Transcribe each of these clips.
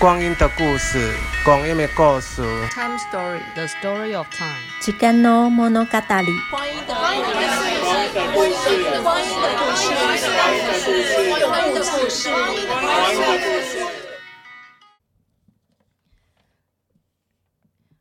光阴的故事，光阴的故事。Time story, the story of time。时间の物语。光阴的故事，光阴的故事，光阴的故事，光阴的故事，光阴的故事。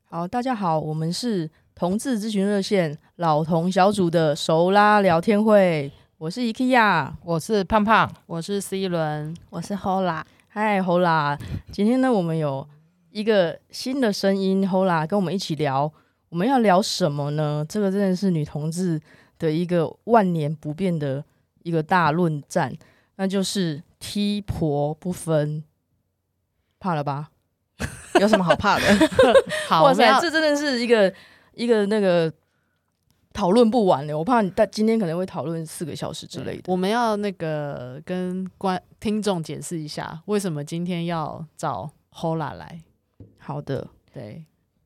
好，大家好，我们是同志咨询热线老同小组的熟拉聊天会。我是 IKEA，我是胖胖，我是 C 轮，我是 Hola。嗨，Hola！今天呢，我们有一个新的声音，Hola 跟我们一起聊。我们要聊什么呢？这个真的是女同志的一个万年不变的一个大论战，那就是踢婆不分。怕了吧？有什么好怕的？好，哇塞，这真的是一个一个那个。讨论不完的，我怕你，但今天可能会讨论四个小时之类的。我们要那个跟观听众解释一下，为什么今天要找 Hola 来？好的，对，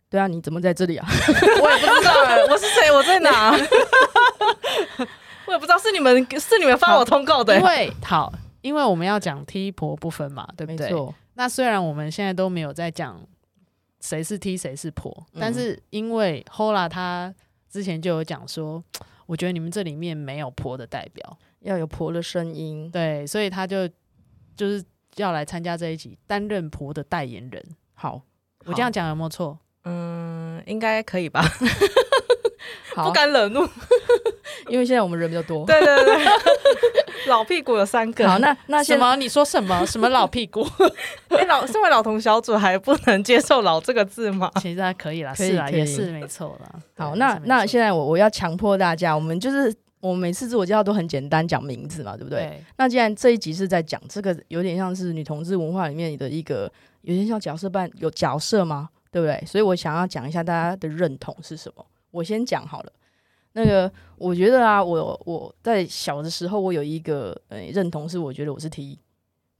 对啊，你怎么在这里啊？我也不知道哎，我是谁？我在哪？我也不知道，是你们是你们发我通告的。因为好，因为我们要讲踢婆不分嘛，对不对？没错。那虽然我们现在都没有在讲谁是踢谁是婆，嗯、但是因为 Hola 他。之前就有讲说，我觉得你们这里面没有婆的代表，要有婆的声音，对，所以他就就是要来参加这一集，担任婆的代言人。好，我这样讲有没有错？嗯，应该可以吧。好 不敢惹怒，因为现在我们人比较多。对对对，老屁股有三个。好，那那什么？你说什么？什么老屁股？哎、欸，老身为老同小组还不能接受“老”这个字吗？其实还可以啦，可以是啦，也是没错啦。好，那那现在我我要强迫大家，我们就是我们每次自我介绍都很简单，讲名字嘛，对不对？对。那既然这一集是在讲这个，有点像是女同志文化里面的一个，有点像角色扮，有角色吗？对不对？所以我想要讲一下大家的认同是什么。我先讲好了，那个我觉得啊，我我在小的时候，我有一个呃、认同是，我觉得我是 T，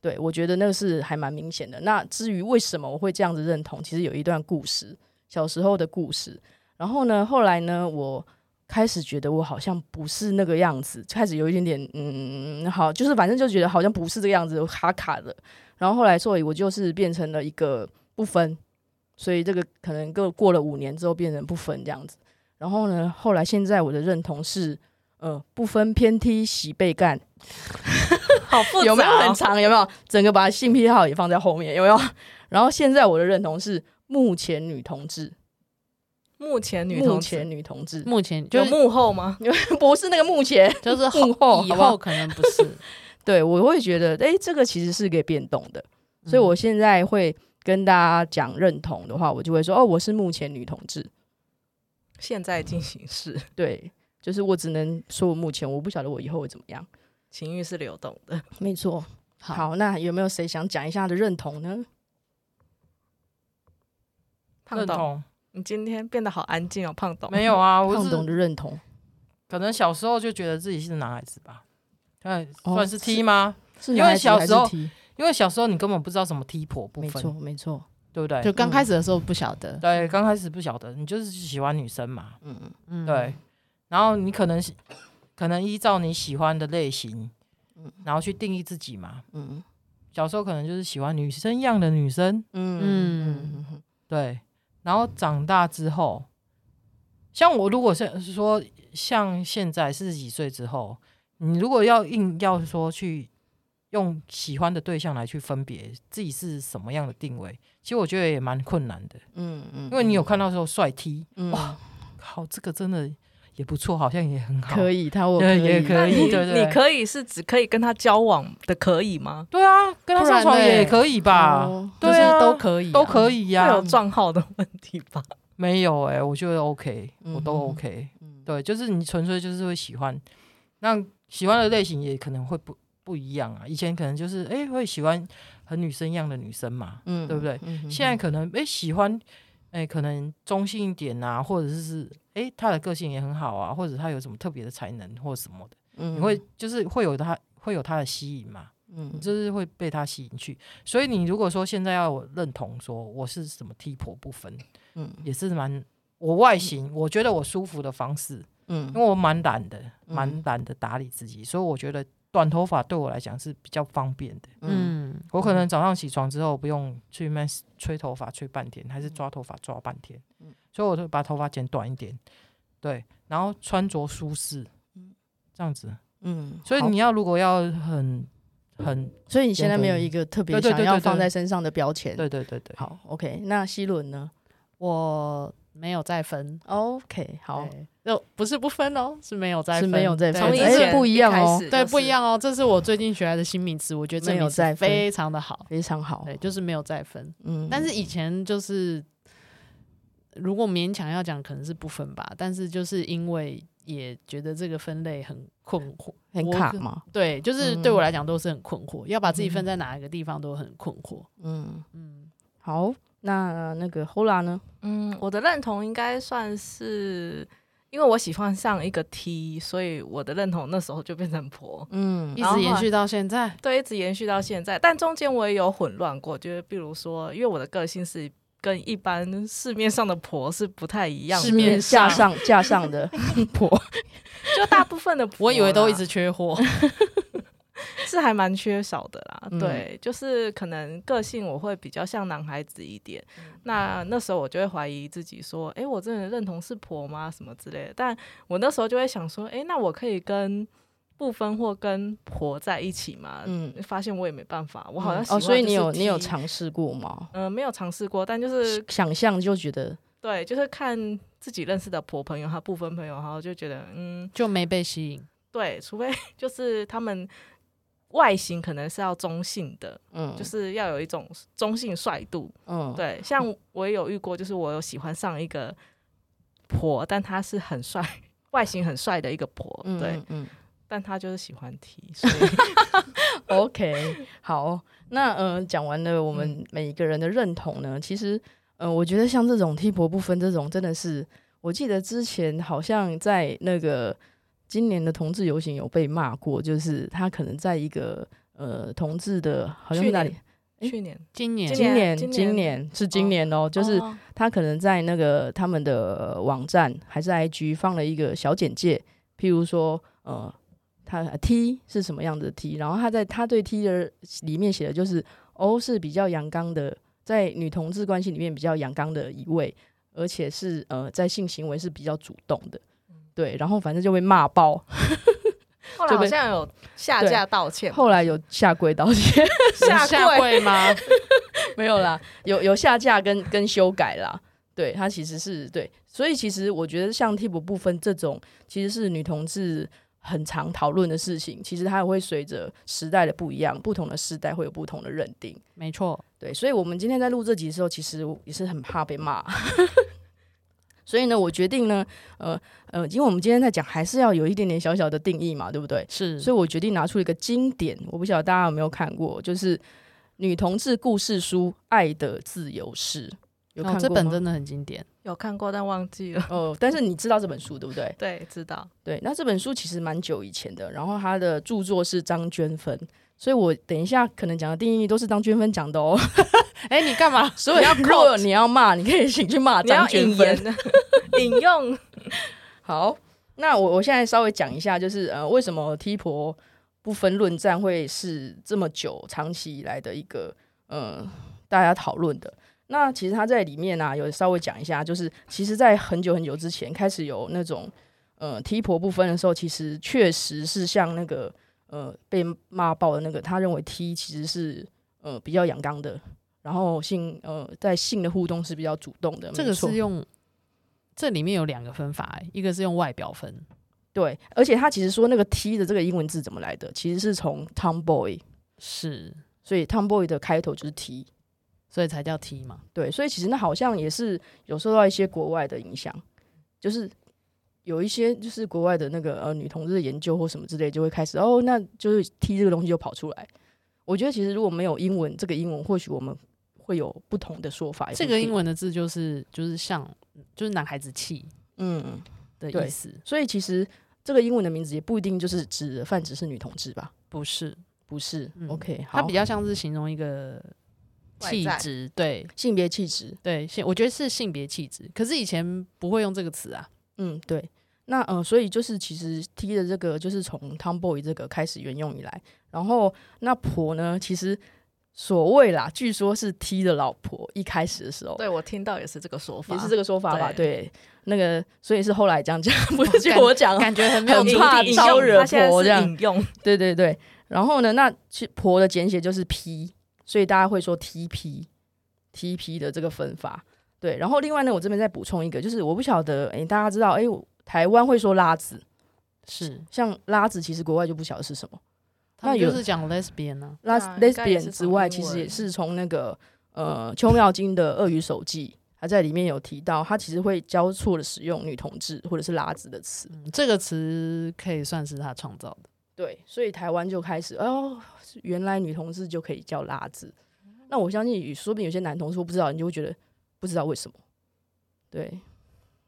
对，我觉得那个是还蛮明显的。那至于为什么我会这样子认同，其实有一段故事，小时候的故事。然后呢，后来呢，我开始觉得我好像不是那个样子，开始有一点点嗯，好，就是反正就觉得好像不是这个样子，卡卡的。然后后来，所以我就是变成了一个不分，所以这个可能过过了五年之后变成不分这样子。然后呢，后来现在我的认同是，呃，不分偏梯喜被干，好复杂哦，有没有很长？有没有整个把性癖好也放在后面？有没有？然后现在我的认同是目前女同志，目前女同志，目前女同志，目前就幕后吗？不是那个目前，就是幕后，以后可能不是。对，我会觉得，哎，这个其实是可以变动的，所以我现在会跟大家讲认同的话，我就会说，哦，我是目前女同志。现在进行式，对，就是我只能说我目前，我不晓得我以后会怎么样。情欲是流动的，没错。好，好，那有没有谁想讲一下的认同呢？胖董，你今天变得好安静哦，胖董。没有啊，我胖董的认同，可能小时候就觉得自己是男孩子吧。对，算是 T 吗？是，是因为小时候，因为小时候你根本不知道什么 T 婆部分，没错，没错。对不对？就刚开始的时候不晓得，嗯、对，刚开始不晓得，你就是喜欢女生嘛，嗯嗯，对。然后你可能可能依照你喜欢的类型，嗯，然后去定义自己嘛，嗯。小时候可能就是喜欢女生样的女生，嗯嗯，对。然后长大之后，像我如果是说像现在四十几岁之后，你如果要硬要说去。用喜欢的对象来去分别自己是什么样的定位，其实我觉得也蛮困难的。嗯嗯，因为你有看到说帅 T，哇，好，这个真的也不错，好像也很好，可以，他我也可以，对对，你可以是只可以跟他交往的，可以吗？对啊，跟他上床也可以吧？对啊，都可以，都可以呀。会有账号的问题吧？没有哎，我觉得 OK，我都 OK。对，就是你纯粹就是会喜欢，那喜欢的类型也可能会不。不一样啊，以前可能就是哎、欸、会喜欢很女生一样的女生嘛，嗯，对不对？嗯、现在可能哎、欸、喜欢哎、欸、可能中性一点啊，或者是哎、欸、他的个性也很好啊，或者她有什么特别的才能或什么的，嗯，你会就是会有她会有她的吸引嘛，嗯，就是会被他吸引去。所以你如果说现在要我认同说我是什么踢婆不分，嗯，也是蛮我外形、嗯、我觉得我舒服的方式，嗯，因为我蛮懒的，蛮懒得打理自己，所以我觉得。短头发对我来讲是比较方便的。嗯，我可能早上起床之后不用去那吹头发吹半天，还是抓头发抓半天，嗯所以我就把头发剪短一点。对，然后穿着舒适，这样子。嗯，所以你要如果要很很，所以你现在没有一个特别想要放在身上的标签。对对对对。好，OK，那希伦呢？我没有再分。OK，好，就不是不分哦，是没有再分，是没有再分，从以前不一样哦，对，不一样哦，这是我最近学来的新名词，我觉得这名词非常的好，非常好，对，就是没有再分。嗯，但是以前就是如果勉强要讲，可能是不分吧，但是就是因为。也觉得这个分类很困惑，很卡嘛？对，就是对我来讲都是很困惑，嗯、要把自己分在哪一个地方都很困惑。嗯嗯，好，那那个 Hola 呢？嗯，我的认同应该算是，因为我喜欢上一个 T，所以我的认同那时候就变成婆。嗯，一直延续到现在，对，一直延续到现在，但中间我也有混乱过，就是比如说，因为我的个性是。跟一般市面上的婆是不太一样的，市面架上架上的 婆，就大部分的婆，我以为都一直缺货，是还蛮缺少的啦。嗯、对，就是可能个性我会比较像男孩子一点，嗯、那那时候我就会怀疑自己说，哎、欸，我真的认同是婆吗？什么之类的。但我那时候就会想说，哎、欸，那我可以跟。不分或跟婆在一起嘛？嗯，发现我也没办法，我好像哦，所以你有你有尝试过吗？嗯、呃，没有尝试过，但就是想象就觉得对，就是看自己认识的婆朋友，他不分朋友，然后就觉得嗯，就没被吸引。对，除非 就是他们外形可能是要中性的，嗯，就是要有一种中性帅度，嗯，对。像我也有遇过，就是我有喜欢上一个婆，但他是很帅，外形很帅的一个婆，对，嗯。嗯但他就是喜欢踢所以 OK 好。那呃，讲完了我们每一个人的认同呢，嗯、其实呃，我觉得像这种踢婆不分这种，真的是我记得之前好像在那个今年的同志游行有被骂过，就是他可能在一个呃同志的，好像是哪里？去年、今年、今年、今年是今年哦，就是他可能在那个他们的网站还是 IG 放了一个小简介，譬如说呃。他 T 是什么样的 T？然后他在他对 T 的里面写的就是，O 是比较阳刚的，在女同志关系里面比较阳刚的一位，而且是呃在性行为是比较主动的，对。然后反正就被骂爆，后来好像有下架道歉，后来有下跪道歉，下下跪吗？没有啦，有有下架跟跟修改啦。对，他其实是对，所以其实我觉得像替补部分这种，其实是女同志。很常讨论的事情，其实它也会随着时代的不一样，不同的时代会有不同的认定。没错，对，所以我们今天在录这集的时候，其实也是很怕被骂。所以呢，我决定呢，呃呃，因为我们今天在讲，还是要有一点点小小的定义嘛，对不对？是，所以我决定拿出一个经典，我不晓得大家有没有看过，就是女同志故事书《爱的自由式》。有看过、哦、这本真的很经典，有看过但忘记了。哦，但是你知道这本书对不对？对，知道。对，那这本书其实蛮久以前的，然后它的著作是张娟芬，所以我等一下可能讲的定义都是张娟芬讲的哦。哎、欸，你干嘛？所以要如果你要骂，你可以请去骂张娟芬。引用。好，那我我现在稍微讲一下，就是呃，为什么 T 婆不分论战会是这么久长期以来的一个呃大家讨论的。那其实他在里面呢、啊，有稍微讲一下，就是其实，在很久很久之前开始有那种呃 T 婆不分的时候，其实确实是像那个呃被骂爆的那个，他认为 T 其实是呃比较阳刚的，然后性呃在性的互动是比较主动的。这个是用这里面有两个分法，一个是用外表分，对，而且他其实说那个 T 的这个英文字怎么来的，其实是从 Tomboy 是，所以 Tomboy 的开头就是 T。所以才叫 T 嘛？对，所以其实那好像也是有受到一些国外的影响，就是有一些就是国外的那个呃女同志的研究或什么之类，就会开始哦，那就是 T 这个东西就跑出来。我觉得其实如果没有英文这个英文，或许我们会有不同的说法。这个英文的字就是就是像就是男孩子气嗯的意思。所以其实这个英文的名字也不一定就是指泛指是女同志吧？不是，不是。嗯、OK，好，它比较像是形容一个。气质对性别气质对性，我觉得是性别气质。可是以前不会用这个词啊。嗯，对。那呃，所以就是其实 T 的这个就是从 Tomboy 这个开始沿用以来，然后那婆呢，其实所谓啦，据说是 T 的老婆一开始的时候，对我听到也是这个说法，也是这个说法吧？对，对那个所以是后来这样讲，不是就我讲，感觉很没有很怕招惹婆这样引用，对对对。然后呢，那其婆的简写就是 P，所以大家会说 TP，TP 的这个分法。对，然后另外呢，我这边再补充一个，就是我不晓得，哎，大家知道，哎。台湾会说拉子，是像拉子，其实国外就不晓得是什么。那就是讲 lesbian 呢、啊，拉 lesbian 之外，其实也是从那个呃邱妙金的《鳄鱼手记》，他在里面有提到，他其实会交错的使用女同志或者是拉子的词、嗯。这个词可以算是他创造的。对，所以台湾就开始哦，原来女同志就可以叫拉子。那我相信，说不定有些男同事我不知道，你就会觉得不知道为什么。对，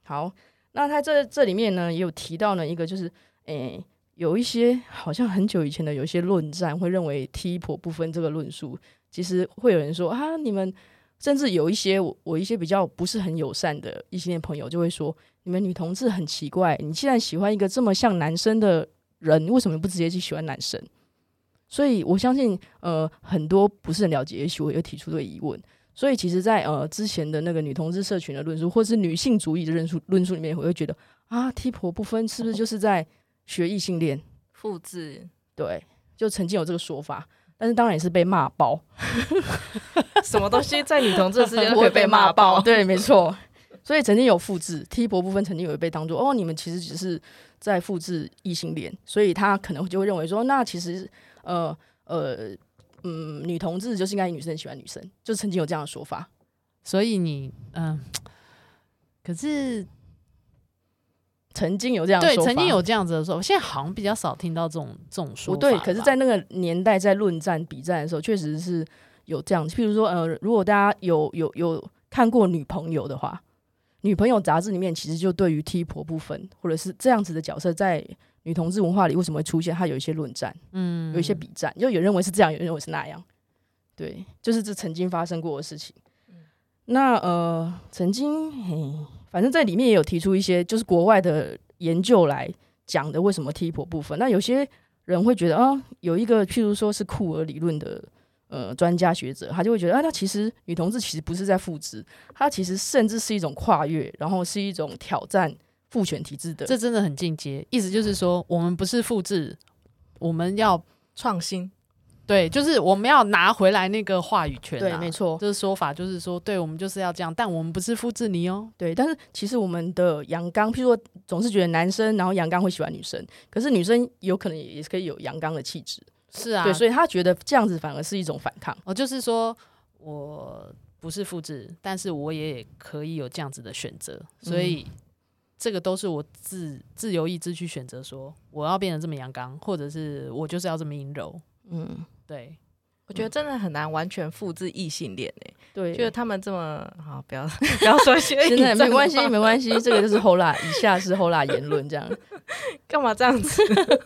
好。那他这这里面呢，也有提到呢，一个就是，诶、有一些好像很久以前的有一些论战会认为 T 婆不分这个论述，其实会有人说啊，你们甚至有一些我我一些比较不是很友善的异性朋友就会说，你们女同志很奇怪，你既然喜欢一个这么像男生的人，为什么不直接去喜欢男生？所以我相信，呃，很多不是很了解，也许我又提出这个疑问。所以，其实在，在呃之前的那个女同志社群的论述，或是女性主义的论述论述里面，我会觉得啊，T 婆不分是不是就是在学异性恋复制？对，就曾经有这个说法，但是当然也是被骂爆。什么东西在女同志之间会被骂爆？对，没错。所以曾经有复制 T 婆不分，曾经有被当做哦，你们其实只是在复制异性恋，所以他可能就会认为说，那其实呃呃。嗯，女同志就是应该女生喜欢女生，就曾经有这样的说法。所以你嗯、呃，可是曾经有这样的说法，对，曾经有这样子的说法，现在好像比较少听到这种这种说法。对，可是，在那个年代，在论战比战的时候，确实是有这样。譬如说，呃，如果大家有有有看过《女朋友》的话，《女朋友》杂志里面其实就对于 T 婆部分，或者是这样子的角色在。女同志文化里为什么会出现？它有一些论战，嗯，有一些比战，就有人认为是这样，有人认为是那样，对，就是这曾经发生过的事情。嗯、那呃，曾经，嘿，反正在里面也有提出一些，就是国外的研究来讲的，为什么 T 婆部分？那有些人会觉得啊，有一个譬如说是库尔理论的呃专家学者，他就会觉得啊，那其实女同志其实不是在复制，它其实甚至是一种跨越，然后是一种挑战。父权体制的，这真的很进阶。意思就是说，我们不是复制，我们要创新。对，就是我们要拿回来那个话语权。对，没错，这个说法就是说，对我们就是要这样，但我们不是复制你哦。对，但是其实我们的阳刚，譬如说，总是觉得男生然后阳刚会喜欢女生，可是女生有可能也是可以有阳刚的气质。是啊，对，所以他觉得这样子反而是一种反抗。哦，就是说我不是复制，但是我也可以有这样子的选择，所以。嗯这个都是我自自由意志去选择，说我要变得这么阳刚，或者是我就是要这么阴柔。嗯，对，我觉得真的很难完全复制异性恋诶。对，就是他们这么好，不要 不要说些，真的没关系，没关系，这个就是后辣，以下是后辣言论，这样 干嘛这样子？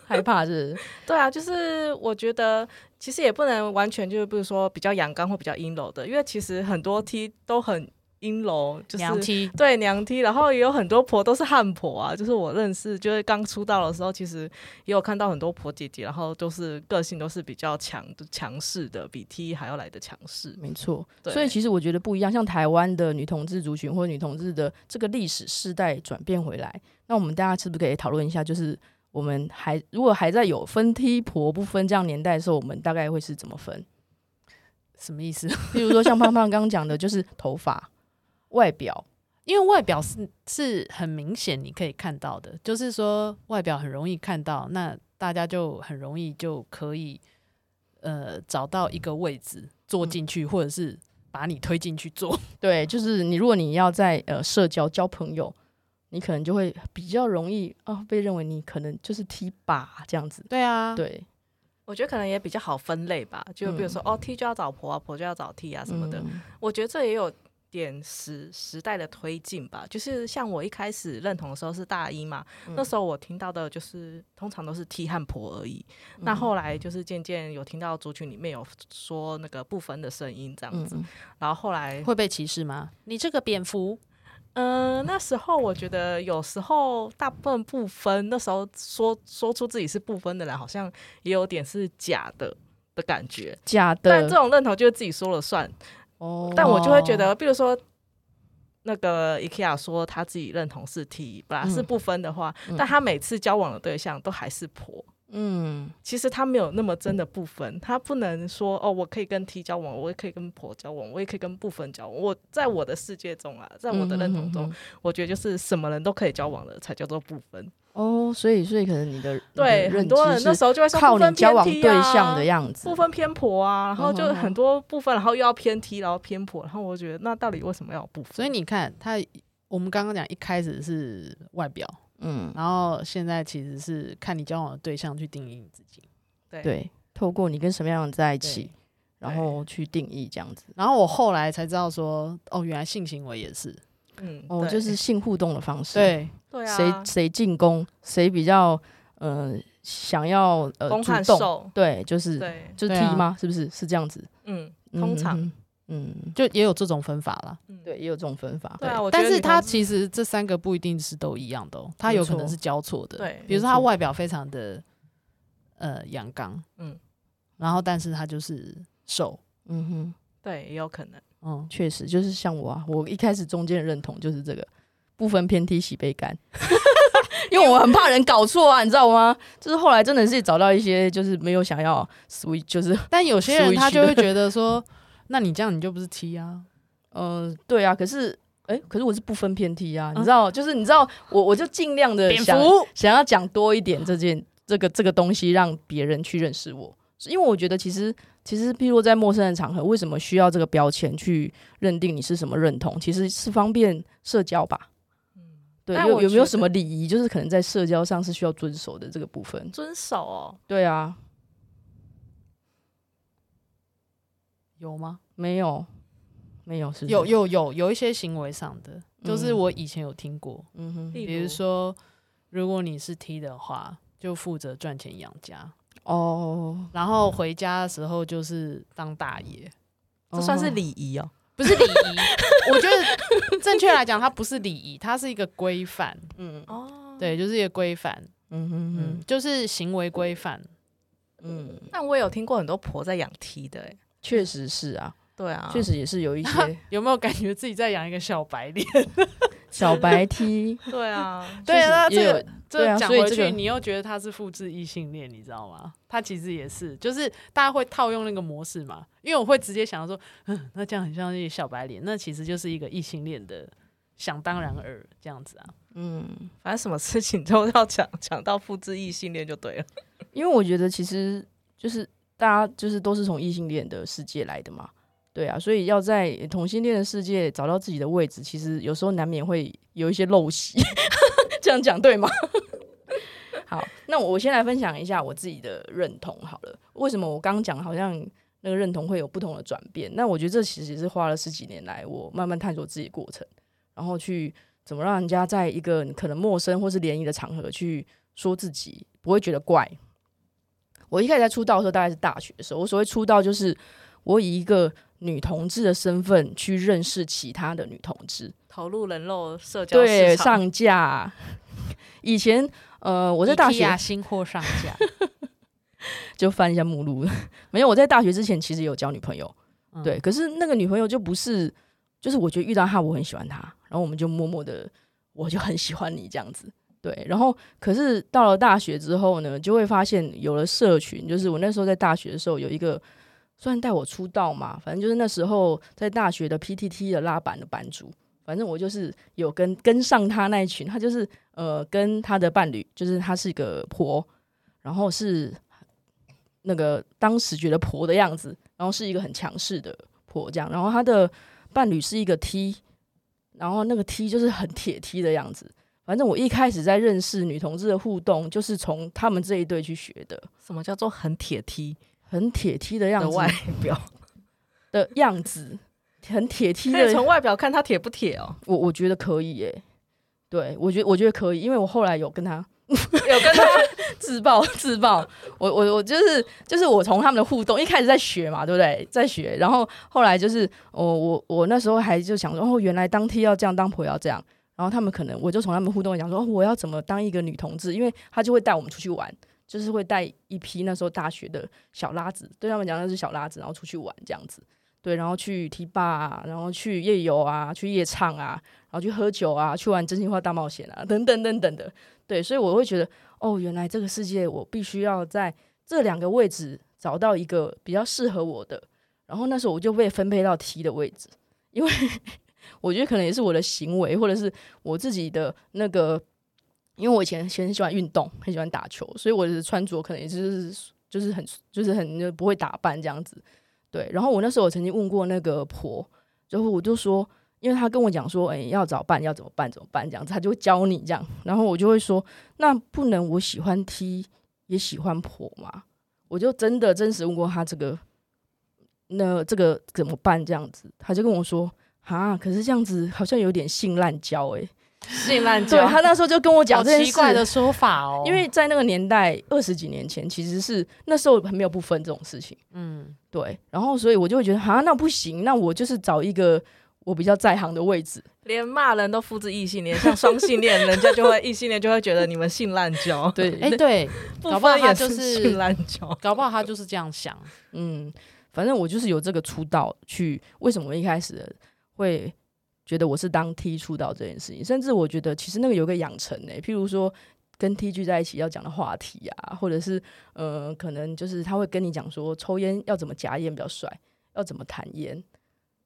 害怕是？对啊，就是我觉得其实也不能完全就是，比如说比较阳刚或比较阴柔的，因为其实很多 T 都很。阴柔就是娘梯对娘梯然后也有很多婆都是汉婆啊，就是我认识，就是刚出道的时候，其实也有看到很多婆姐姐，然后都是个性都是比较强强势的，比 T 还要来的强势。没错，所以其实我觉得不一样，像台湾的女同志族群或者女同志的这个历史世代转变回来，那我们大家是不是可以讨论一下？就是我们还如果还在有分 T 婆不分这样年代的时候，我们大概会是怎么分？什么意思？比如说像胖胖刚刚讲的，就是头发。外表，因为外表是是很明显，你可以看到的，就是说外表很容易看到，那大家就很容易就可以呃找到一个位置坐进去，嗯、或者是把你推进去坐。对，就是你如果你要在呃社交交朋友，你可能就会比较容易啊、呃、被认为你可能就是 T 吧这样子。对啊，对，我觉得可能也比较好分类吧，就比如说、嗯、哦 T 就要找婆啊，婆就要找 T 啊什么的。嗯、我觉得这也有。点时时代的推进吧，就是像我一开始认同的时候是大一嘛，嗯、那时候我听到的就是通常都是 T 和婆而已。嗯、那后来就是渐渐有听到族群里面有说那个不分的声音这样子，嗯、然后后来会被歧视吗？你这个蝙蝠，嗯、呃，那时候我觉得有时候大部分不分，那时候说说出自己是不分的人，好像也有点是假的的感觉。假的，但这种认同就是自己说了算。哦，但我就会觉得，比如说那个 IKEA 说他自己认同是 T，本来是不分的话，嗯、但他每次交往的对象都还是婆。嗯，其实他没有那么真的不分，他不能说哦，我可以跟 T 交往，我也可以跟婆交往，我也可以跟不分交往。我在我的世界中啊，在我的认同中，嗯哼哼，我觉得就是什么人都可以交往的才叫做不分。哦，所以所以可能你的对你的很多人那时候就会说靠你交往对象的样子，不分偏颇啊，然后就很多部分，然后又要偏题然后偏颇，然后我觉得那到底为什么要不分？所以你看他，我们刚刚讲一开始是外表。嗯，然后现在其实是看你交往的对象去定义你自己，对，对，透过你跟什么样的人在一起，然后去定义这样子。然后我后来才知道说，哦，原来性行为也是，嗯，哦，就是性互动的方式，对，对啊，谁谁进攻，谁比较呃想要呃主动，对，就是，就是 T 吗？是不是？是这样子？嗯，通常。嗯，就也有这种分法啦，嗯，对，也有这种分法。对啊，但是它其实这三个不一定是都一样的哦，它有可能是交错的。对，比如说他外表非常的呃阳刚，嗯，然后但是他就是瘦，嗯哼，对，也有可能。嗯，确实就是像我啊，我一开始中间认同就是这个不分偏 T 洗杯干，因为我很怕人搞错啊，你知道吗？就是后来真的是找到一些就是没有想要 switch，就是 但有些人他就会觉得说。那你这样你就不是 T 啊？嗯、呃，对啊，可是，哎、欸，可是我是不分偏 T 啊，你知道，就是你知道，我我就尽量的想想要讲多一点这件这个这个东西，让别人去认识我，因为我觉得其实其实，譬如在陌生的场合，为什么需要这个标签去认定你是什么认同？其实是方便社交吧。嗯，对，有有没有什么礼仪，就是可能在社交上是需要遵守的这个部分？遵守哦，对啊。有吗？没有，没有是，是有有有有一些行为上的，就是我以前有听过，嗯哼，比如说，如果你是 T 的话，就负责赚钱养家哦，然后回家的时候就是当大爷，这算是礼仪哦，不是礼仪，我觉得正确来讲，它不是礼仪，它是一个规范，嗯。哦，对，就是一个规范，嗯哼哼，就是行为规范，嗯，但我也有听过很多婆在养 T 的，欸，确实是啊，对啊，确实也是有一些。有没有感觉自己在养一个小白脸？小白 T？对啊，对啊，这个对啊，讲回去，你又觉得他是复制异性恋，你知道吗？他其实也是，就是大家会套用那个模式嘛。因为我会直接想到说，嗯，那这样很像一个小白脸，那其实就是一个异性恋的想当然尔这样子啊。嗯，反正什么事情都要讲讲到复制异性恋就对了。因为我觉得其实就是。大家就是都是从异性恋的世界来的嘛，对啊，所以要在同性恋的世界找到自己的位置，其实有时候难免会有一些陋习，这样讲对吗？好，那我先来分享一下我自己的认同好了。为什么我刚讲好像那个认同会有不同的转变？那我觉得这其实是花了十几年来我慢慢探索自己的过程，然后去怎么让人家在一个可能陌生或是联谊的场合去说自己，不会觉得怪。我一开始在出道的时候，大概是大学的时候。我所谓出道，就是我以一个女同志的身份去认识其他的女同志，投入人肉社交对，上架。以前，呃，我在大学新货上架，就翻一下目录。没有，我在大学之前其实有交女朋友，嗯、对。可是那个女朋友就不是，就是我觉得遇到她，我很喜欢她，然后我们就默默的，我就很喜欢你这样子。对，然后可是到了大学之后呢，就会发现有了社群。就是我那时候在大学的时候，有一个虽然带我出道嘛，反正就是那时候在大学的 PTT 的拉板的版主，反正我就是有跟跟上他那一群。他就是呃跟他的伴侣，就是他是一个婆，然后是那个当时觉得婆的样子，然后是一个很强势的婆这样。然后他的伴侣是一个 T，然后那个 T 就是很铁 T 的样子。反正我一开始在认识女同志的互动，就是从他们这一对去学的。什么叫做很铁 T？很铁 T 的样子，外表 的样子，很铁 T 的。从外表看他铁不铁哦？我我觉得可以耶。对，我觉得我觉得可以，因为我后来有跟他，有跟他 自爆自爆。我我我就是就是我从他们的互动一开始在学嘛，对不对？在学，然后后来就是我我我那时候还就想说，哦，原来当 T 要这样，当婆要这样。然后他们可能我就从他们互动讲说，哦，我要怎么当一个女同志？因为他就会带我们出去玩，就是会带一批那时候大学的小拉子，对他们讲那是小拉子，然后出去玩这样子。对，然后去 T 吧啊，然后去夜游啊，去夜唱啊，然后去喝酒啊，去玩真心话大冒险啊，等等等等的。对，所以我会觉得，哦，原来这个世界我必须要在这两个位置找到一个比较适合我的。然后那时候我就被分配到 T 的位置，因为 我觉得可能也是我的行为，或者是我自己的那个，因为我以前很喜欢运动，很喜欢打球，所以我的穿着可能也就是就是很就是很不会打扮这样子。对，然后我那时候我曾经问过那个婆，然后我就说，因为他跟我讲说，哎，要找伴要怎么办怎么办这样子，他就会教你这样，然后我就会说，那不能我喜欢 T 也喜欢婆吗？我就真的真实问过他这个，那这个怎么办这样子？他就跟我说，啊，可是这样子好像有点性滥交哎。性滥交，对，他那时候就跟我讲这些奇怪的说法哦，因为在那个年代二十几年前，其实是那时候还没有不分这种事情，嗯，对，然后所以我就会觉得，啊，那不行，那我就是找一个我比较在行的位置，连骂人都复制异性恋，像双性恋，人家就会异性恋就会觉得你们性滥交，对，哎，对，搞不好他就是性滥交，搞不好他就是这样想，嗯，反正我就是有这个出道去，为什么一开始会。觉得我是当 T 出道这件事情，甚至我觉得其实那个有个养成呢、欸，譬如说跟 T 聚在一起要讲的话题啊，或者是呃，可能就是他会跟你讲说抽烟要怎么夹烟比较帅，要怎么谈烟，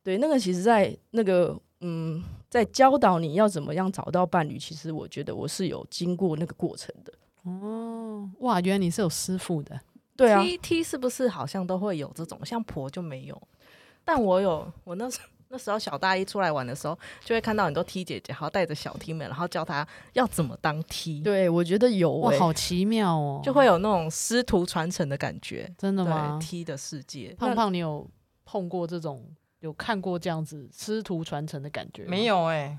对，那个其实在那个嗯，在教导你要怎么样找到伴侣，其实我觉得我是有经过那个过程的。哦，哇，原来你是有师傅的，对啊，T T 是不是好像都会有这种，像婆就没有，但我有，我那时候。那时候小大一出来玩的时候，就会看到很多 T 姐姐，然后带着小 T 们，然后教她要怎么当 T。对，我觉得有、欸，哇，好奇妙哦，就会有那种师徒传承的感觉。真的吗？T 的世界，胖胖，你有碰过这种，有看过这样子师徒传承的感觉？没有哎、欸，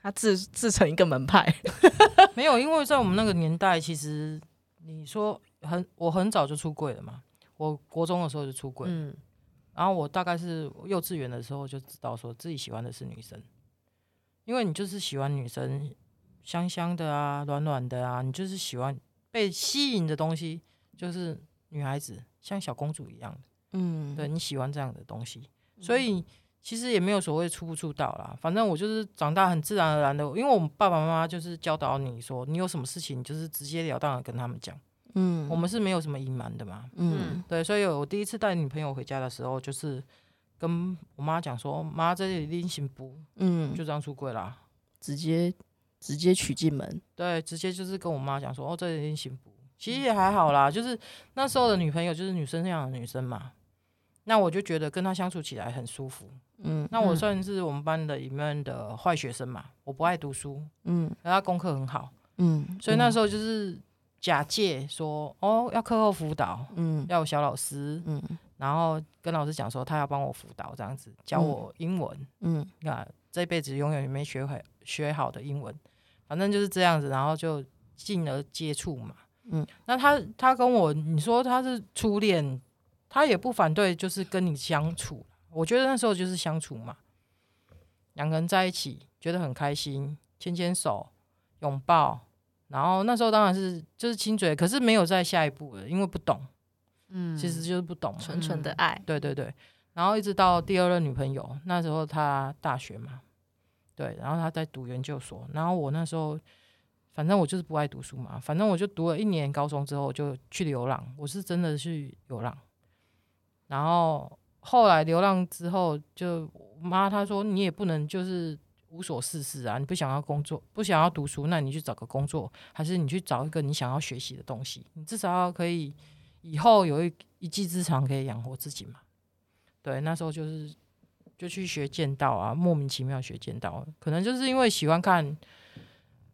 他自自成一个门派，没有，因为在我们那个年代，其实你说很，我很早就出柜了嘛，我国中的时候就出柜，嗯。然后我大概是幼稚园的时候就知道说自己喜欢的是女生，因为你就是喜欢女生香香的啊，暖暖的啊，你就是喜欢被吸引的东西就是女孩子像小公主一样的，嗯，对，你喜欢这样的东西，所以其实也没有所谓出不出道啦，反正我就是长大很自然而然的，因为我们爸爸妈妈就是教导你说你有什么事情就是直截了当的跟他们讲。嗯，我们是没有什么隐瞒的嘛。嗯，对，所以我第一次带女朋友回家的时候，就是跟我妈讲说：“妈，这里拎行不？”嗯，就这样出柜啦，直接直接娶进门。对，直接就是跟我妈讲说：“哦，这里拎行不？”其实也还好啦，就是那时候的女朋友就是女生那样的女生嘛。那我就觉得跟她相处起来很舒服。嗯，那我算是我们班的里面的坏学生嘛，我不爱读书。嗯，然后她功课很好。嗯，所以那时候就是。假借说哦，要课后辅导，嗯，要有小老师，嗯，然后跟老师讲说他要帮我辅导，这样子教我英文，嗯，那这辈子永远没学会学好的英文，反正就是这样子，然后就进而接触嘛，嗯，那他他跟我你说他是初恋，他也不反对，就是跟你相处，我觉得那时候就是相处嘛，两个人在一起觉得很开心，牵牵手，拥抱。然后那时候当然是就是亲嘴，可是没有再下一步了，因为不懂，嗯，其实就是不懂，纯纯的爱，对对对。然后一直到第二任女朋友，那时候她大学嘛，对，然后她在读研究所，然后我那时候反正我就是不爱读书嘛，反正我就读了一年高中之后就去流浪，我是真的去流浪。然后后来流浪之后，就妈她说你也不能就是。无所事事啊！你不想要工作，不想要读书，那你去找个工作，还是你去找一个你想要学习的东西？你至少要可以以后有一一技之长，可以养活自己嘛。对，那时候就是就去学剑道啊，莫名其妙学剑道，可能就是因为喜欢看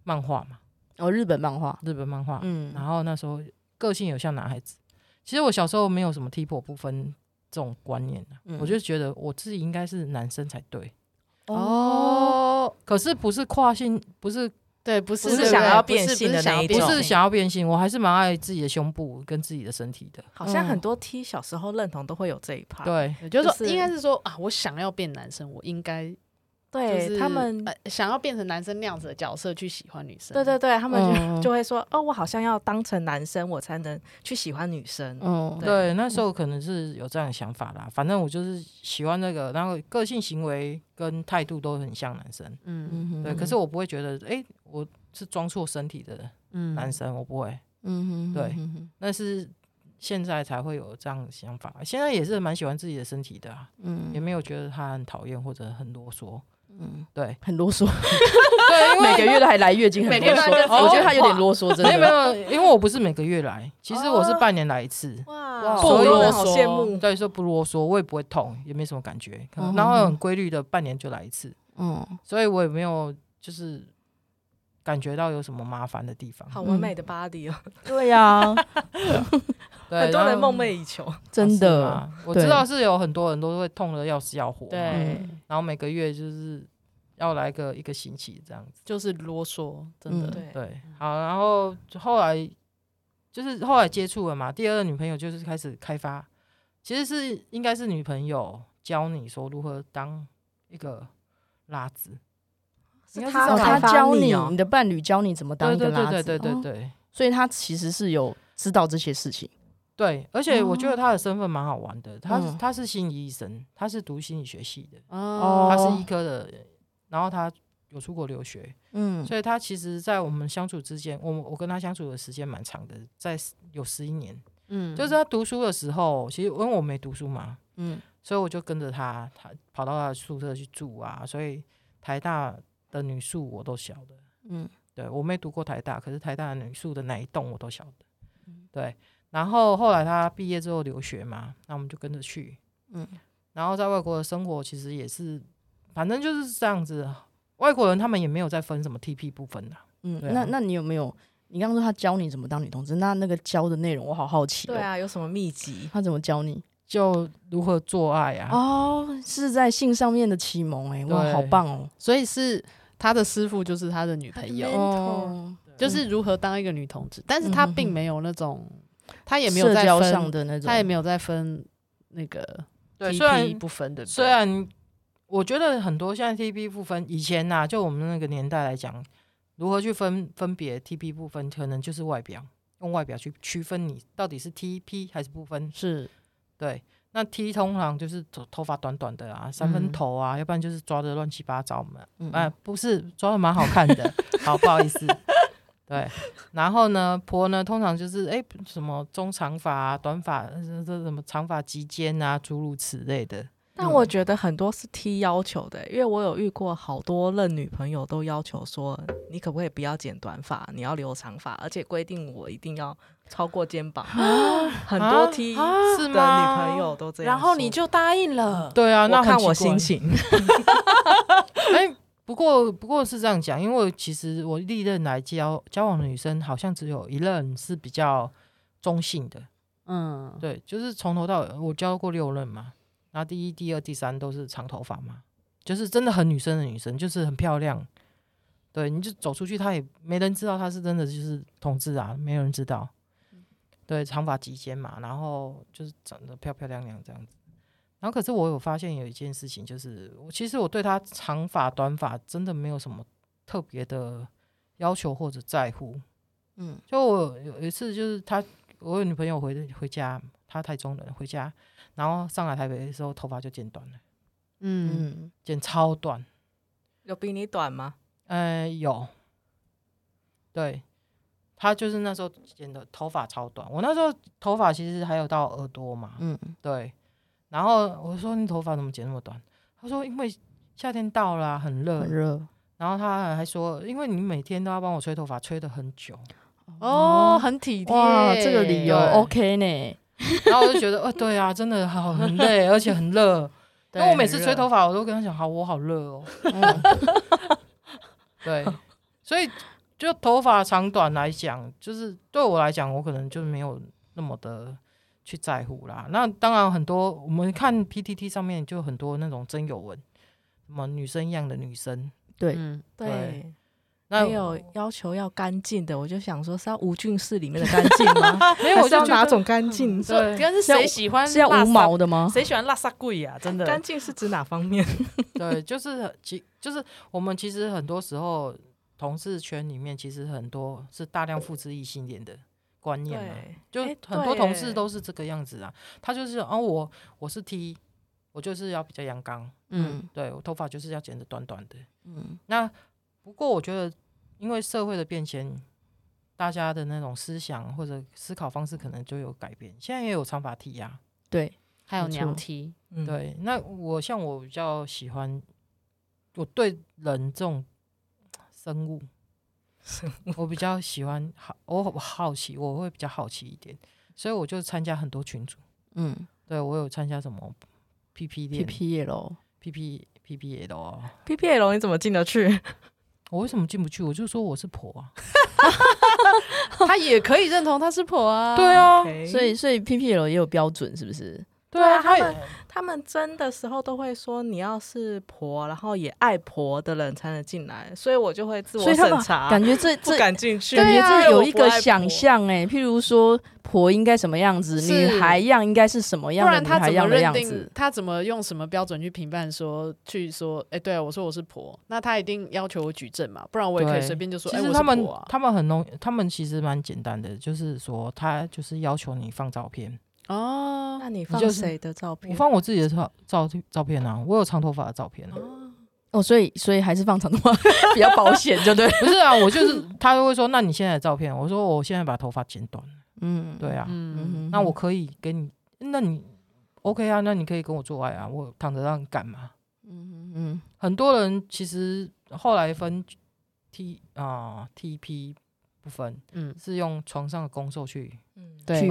漫画嘛。哦，日本漫画，日本漫画。嗯，然后那时候个性有像男孩子。其实我小时候没有什么踢破不分这种观念的，嗯，我就觉得我自己应该是男生才对。哦，可是不是跨性，不是对，不是不是想要变性的那一种，不是想要变性，我还是蛮爱自己的胸部跟自己的身体的。好像很多 T 小时候认同都会有这一趴，对，就是说应该是说啊，我想要变男生，我应该。对他们想要变成男生那样子的角色去喜欢女生，对对对，他们就 就会说哦，我好像要当成男生，我才能去喜欢女生。嗯，对，那时候可能是有这样的想法啦。反正我就是喜欢那个，然后个性、行为跟态度都很像男生。嗯嗯，对。可是我不会觉得，哎，我是装错身体的男生，我不会。嗯哼，对。那是现在才会有这样的想法，现在也是蛮喜欢自己的身体的。嗯，也没有觉得他很讨厌或者很啰嗦。嗯，对，很啰嗦。对，因为 每个月都还来月经，很啰嗦。我觉得他有点啰嗦，真的。没有没有，因为我不是每个月来，其实我是半年来一次。哇，不啰嗦。对，说不啰嗦，我也不会痛，也没什么感觉。然后很规律的，半年就来一次。嗯，所以我也没有就是感觉到有什么麻烦的地方。好完美的 body 哦。对呀，很多人梦寐以求，真的。我知道是有很多人都会痛得要死要活。对，然后每个月就是。要来个一个星期这样子，就是啰嗦，真的、嗯、对。好，然后后来就是后来接触了嘛，第二个女朋友就是开始开发，其实是应该是女朋友教你说如何当一个拉子，是他他教你，你的伴侣教你怎么当一个拉子，对对对对对对，哦，所以他其实是有知道这些事情。对，而且我觉得他的身份蛮好玩的，他他是心理医生，他是读心理学系的，哦，他是医科的。然后他有出国留学，嗯，所以他其实，在我们相处之间，我我跟他相处的时间蛮长的，在有十一年，嗯，就是他读书的时候，其实因为我没读书嘛，嗯，所以我就跟着他，他跑到他的宿舍去住啊，所以台大的女宿我都晓得，嗯，对，我没读过台大，可是台大的女宿的哪一栋我都晓得，嗯，对，然后后来他毕业之后留学嘛，那我们就跟着去，嗯，然后在外国的生活其实也是。反正就是这样子，外国人他们也没有在分什么 TP 部分的。嗯，那那你有没有？你刚刚说他教你怎么当女同志，那那个教的内容我好好奇。对啊，有什么秘籍？他怎么教你？就如何做爱啊？哦，是在性上面的启蒙哎，哇，好棒哦！所以是他的师傅就是他的女朋友，哦，就是如何当一个女同志，但是他并没有那种，他也没有在社交上的那种，他也没有在分那个 TP 不分的，虽然。我觉得很多现在 TP 不分，以前呐、啊，就我们那个年代来讲，如何去分分别 TP 不分，可能就是外表，用外表去区分你到底是 TP 还是不分。是，对。那 T 通常就是头头发短短的啊，三分头啊，嗯、要不然就是抓的乱七八糟嘛。哎、嗯呃，不是，抓的蛮好看的。好，不好意思。对。然后呢，婆呢，通常就是哎、欸，什么中长发啊，短发，这什么长发及肩啊，诸如此类的。但我觉得很多是 T 要求的，因为我有遇过好多任女朋友都要求说，你可不可以不要剪短发，你要留长发，而且规定我一定要超过肩膀。很多 T 是的女朋友都这样，然后你就答应了。对啊，那看我心情。哎，不过不过是这样讲，因为其实我历任来交交往的女生，好像只有一任是比较中性的。嗯，对，就是从头到尾我交过六任嘛。那第一、第二、第三都是长头发嘛，就是真的很女生的女生，就是很漂亮。对，你就走出去，她也没人知道她是真的就是同志啊，没有人知道。对，长发及肩嘛，然后就是长得漂漂亮亮这样子。然后可是我有发现有一件事情，就是我其实我对她长发短发真的没有什么特别的要求或者在乎。嗯，就我有一次就是她，我有女朋友回回家，她台中人回家。然后上来台北的时候，头发就剪短了，嗯，剪超短，有比你短吗？呃，有，对，他就是那时候剪的头发超短，我那时候头发其实还有到耳朵嘛，嗯，对，然后我说你头发怎么剪那么短？他说因为夏天到了，很热，很热，然后他还说因为你每天都要帮我吹头发，吹得很久，哦，很体贴，这个理由 OK 呢。然后我就觉得，哦，对啊，真的好很累，而且很热。因为我每次吹头发，我都跟他讲，好，我好热哦。对，所以就头发长短来讲，就是对我来讲，我可能就没有那么的去在乎啦。那当然，很多我们看 PTT 上面就很多那种真有文，什么女生一样的女生，对，对。那没有要求要干净的，我就想说是要无菌室里面的干净吗？没有，我就要哪种干净？对，但是谁喜欢是要无毛的吗？谁喜欢拉萨贵呀？真的，干净是指哪方面？对，就是其就是我们其实很多时候同事圈里面其实很多是大量复制异性恋的观念嘛，就很多同事都是这个样子啊。他就是哦，我我是 T，我就是要比较阳刚，嗯，对我头发就是要剪得短短的，嗯，那。不过我觉得，因为社会的变迁，大家的那种思想或者思考方式可能就有改变。现在也有长发 T 呀，对，还有娘 T，对。那我像我比较喜欢，我对人这种生物，我比较喜欢好，我好奇，我会比较好奇一点，所以我就参加很多群组。嗯，对我有参加什么 P P P P L P P P P L P P L，你怎么进得去？我为什么进不去？我就说我是婆啊，他也可以认同他是婆啊。对啊，所以所以 PPL 也有标准，是不是？对啊，他们他们争的时候都会说，你要是婆，然后也爱婆的人才能进来，所以我就会自我审查，感觉这这 不敢进去，感觉这有一个想象哎，譬如说婆应该什么样子，女孩样应该是什么样，不然他怎么认定？他怎么用什么标准去评判？说去说，哎，对啊，我说我是婆，那他一定要求我举证嘛，不然我也可以随便就说，哎，我是婆啊。他们很容，他们其实蛮简单的，就是说他就是要求你放照片。哦，那你放谁的照片？我放我自己的照照照片啊，我有长头发的照片啊。哦，所以所以还是放长头发 比较保险，就对。不是啊，我就是他就会说，那你现在的照片？我说我现在把头发剪短了。嗯，对啊，嗯，那我可以给你，那你 OK 啊？那你可以跟我做爱啊？我躺着让你干嘛？嗯嗯，很多人其实后来分 T 啊 TP 不分，嗯，是用床上的攻受去。嗯对，是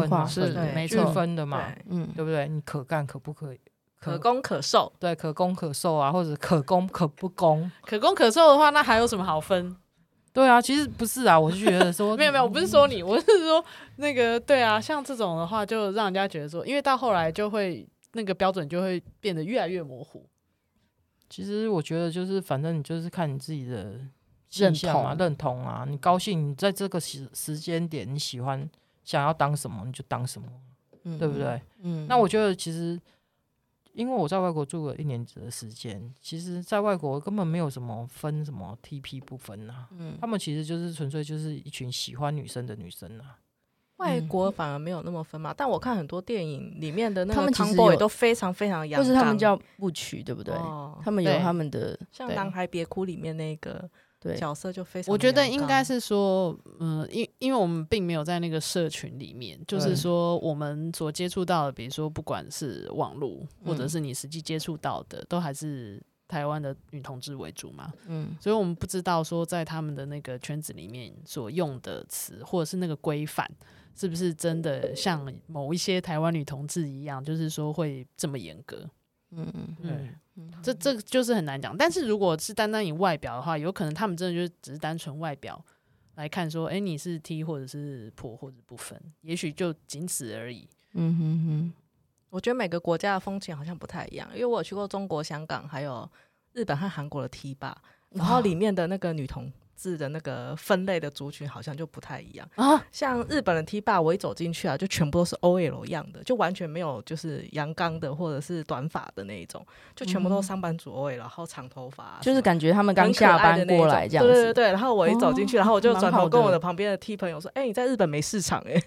没错，分的嘛，嗯，对不对？你可干可不可以？可攻可受，对，可攻可受啊，或者可攻可不攻？可攻可受的话，那还有什么好分？对啊，其实不是啊，我是觉得说，没有没有，我不是说你，我是说那个，对啊，像这种的话，就让人家觉得说，因为到后来就会那个标准就会变得越来越模糊。其实我觉得就是，反正你就是看你自己的认同啊，认同啊，你高兴，你在这个时时间点你喜欢。想要当什么你就当什么，嗯、对不对？嗯，那我觉得其实，因为我在外国住了一年的时间，其实在外国根本没有什么分什么 TP 不分啊，嗯，他们其实就是纯粹就是一群喜欢女生的女生啊。外国反而没有那么分嘛，嗯、但我看很多电影里面的那个 Tomboy 都非常非常阳刚，或是他们叫不娶，对不对？哦、他们有他们的，像《男孩别哭》里面那个。对角色就非常，我觉得应该是说，嗯，因因为我们并没有在那个社群里面，就是说我们所接触到的，比如说不管是网络，或者是你实际接触到的，都还是台湾的女同志为主嘛，嗯，所以我们不知道说在他们的那个圈子里面所用的词，或者是那个规范，是不是真的像某一些台湾女同志一样，就是说会这么严格。嗯嗯嗯，嗯这这就是很难讲。但是如果是单单以外表的话，有可能他们真的就只是单纯外表来看，说，哎、欸，你是 T 或者是婆或者不分，也许就仅此而已。嗯哼哼，我觉得每个国家的风情好像不太一样，因为我有去过中国香港，还有日本和韩国的 T 吧，然后里面的那个女同。字的那个分类的族群好像就不太一样啊，像日本的 T 吧，我一走进去啊，就全部都是 OL 样的，就完全没有就是阳刚的或者是短发的那一种，就全部都是上班族 OL，然后长头发，就是感觉他们刚下班过来这样子。对对对，然后我一走进去，然后我就转头跟我的旁边的 T 朋友说：“哎，你在日本没市场哎。”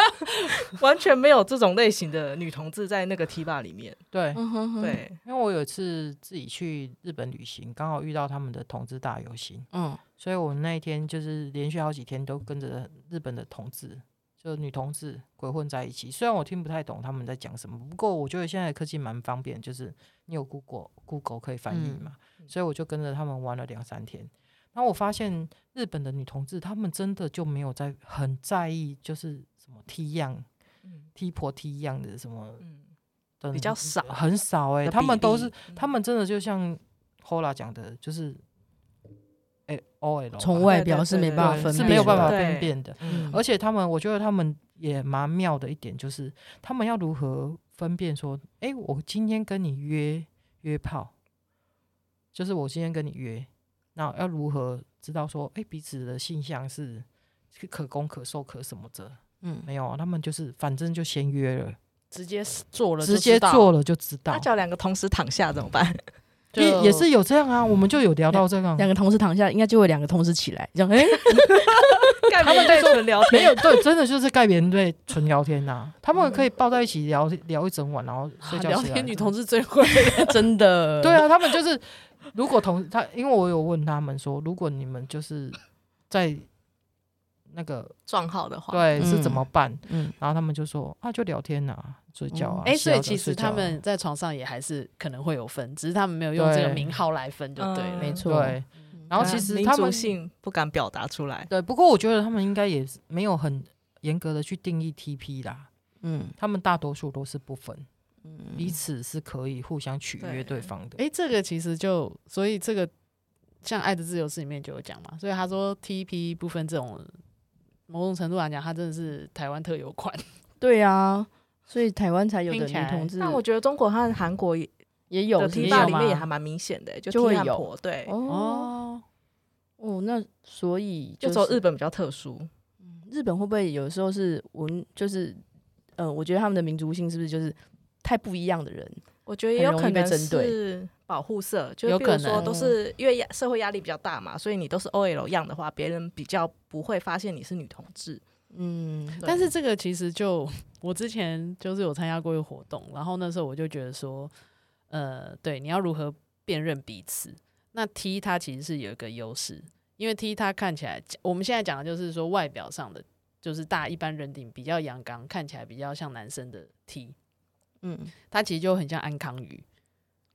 完全没有这种类型的女同志在那个 T 吧里面。对，嗯、哼哼对，因为我有一次自己去日本旅行，刚好遇到他们的同志大游行。嗯，所以我那一天就是连续好几天都跟着日本的同志，就女同志鬼混在一起。虽然我听不太懂他们在讲什么，不过我觉得现在的科技蛮方便，就是你有 Google Google 可以翻译嘛，嗯、所以我就跟着他们玩了两三天。然后我发现日本的女同志，她们真的就没有在很在意，就是。什么 T 样，嗯、T 婆 T 样的什么，嗯、比较少，很少哎、欸。他们都是，嗯、他们真的就像 Hola 讲的，就是从外表是没办法分辨，是没有办法分辨的。而且他们，我觉得他们也蛮妙的一点，就是他们要如何分辨说，哎、欸，我今天跟你约约炮，就是我今天跟你约，那要如何知道说，哎、欸，彼此的性向是可攻可受可什么的。嗯，没有，他们就是反正就先约了，直接做了，直接做了就知道。那叫两个同时躺下怎么办？也也是有这样啊，我们就有聊到这个，两个同时躺下，应该就会两个同时起来，这样。哎，他们在纯聊天，没有对，真的就是盖棉被纯聊天呐。他们可以抱在一起聊聊一整晚，然后睡觉。聊天女同志最会，真的。对啊，他们就是如果同他，因为我有问他们说，如果你们就是在。那个撞号的话，对，是怎么办？嗯，然后他们就说啊，就聊天啊，睡觉啊。哎，所以其实他们在床上也还是可能会有分，只是他们没有用这个名号来分，就对，没错。对，然后其实他们性不敢表达出来。对，不过我觉得他们应该也没有很严格的去定义 TP 啦。嗯，他们大多数都是不分，彼此是可以互相取悦对方的。哎，这个其实就所以这个像《爱的自由式》里面就有讲嘛，所以他说 TP 不分这种。某种程度来讲，它真的是台湾特有款。对啊，所以台湾才有的女同志。但我觉得中国和韩国也也有，T 吧里面也还蛮明显的，就会有。对哦哦，那所以就说日本比较特殊。日本会不会有时候是文就是呃，我觉得他们的民族性是不是就是太不一样的人？我觉得也有可能是保护色，就比如说都是因为社会压力比较大嘛，所以你都是 OL 样的话，别人比较不会发现你是女同志。嗯，但是这个其实就我之前就是有参加过一个活动，然后那时候我就觉得说，呃，对，你要如何辨认彼此？那 T 它其实是有一个优势，因为 T 它看起来，我们现在讲的就是说外表上的，就是大家一般认定比较阳刚，看起来比较像男生的 T，嗯，它其实就很像安康鱼。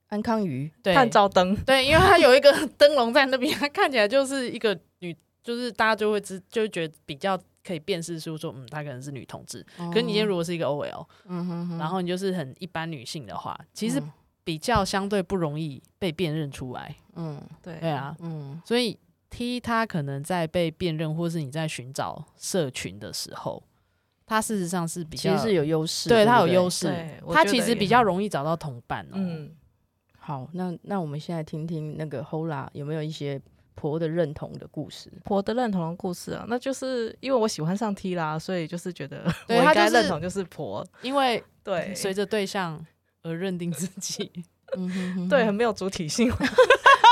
安康鱼，对，探照灯，对，因为它有一个灯笼在那边，它看起来就是一个女，就是大家就会知，就会觉得比较可以辨识出说，嗯，她可能是女同志。哦、可是你今天如果是一个 OL，嗯哼哼，然后你就是很一般女性的话，其实比较相对不容易被辨认出来。嗯，对，对啊，嗯，所以 T 他可能在被辨认，或是你在寻找社群的时候，他事实上是比较其实是有优势，对他有优势，他其实比较容易找到同伴哦。嗯好，那那我们现在听听那个 Hola 有没有一些婆的认同的故事？婆的认同的故事啊，那就是因为我喜欢上 T 啦，所以就是觉得 我应该认同就是婆，就是、因为对随着对象而认定自己，嗯哼 哼，对，很没有主体性。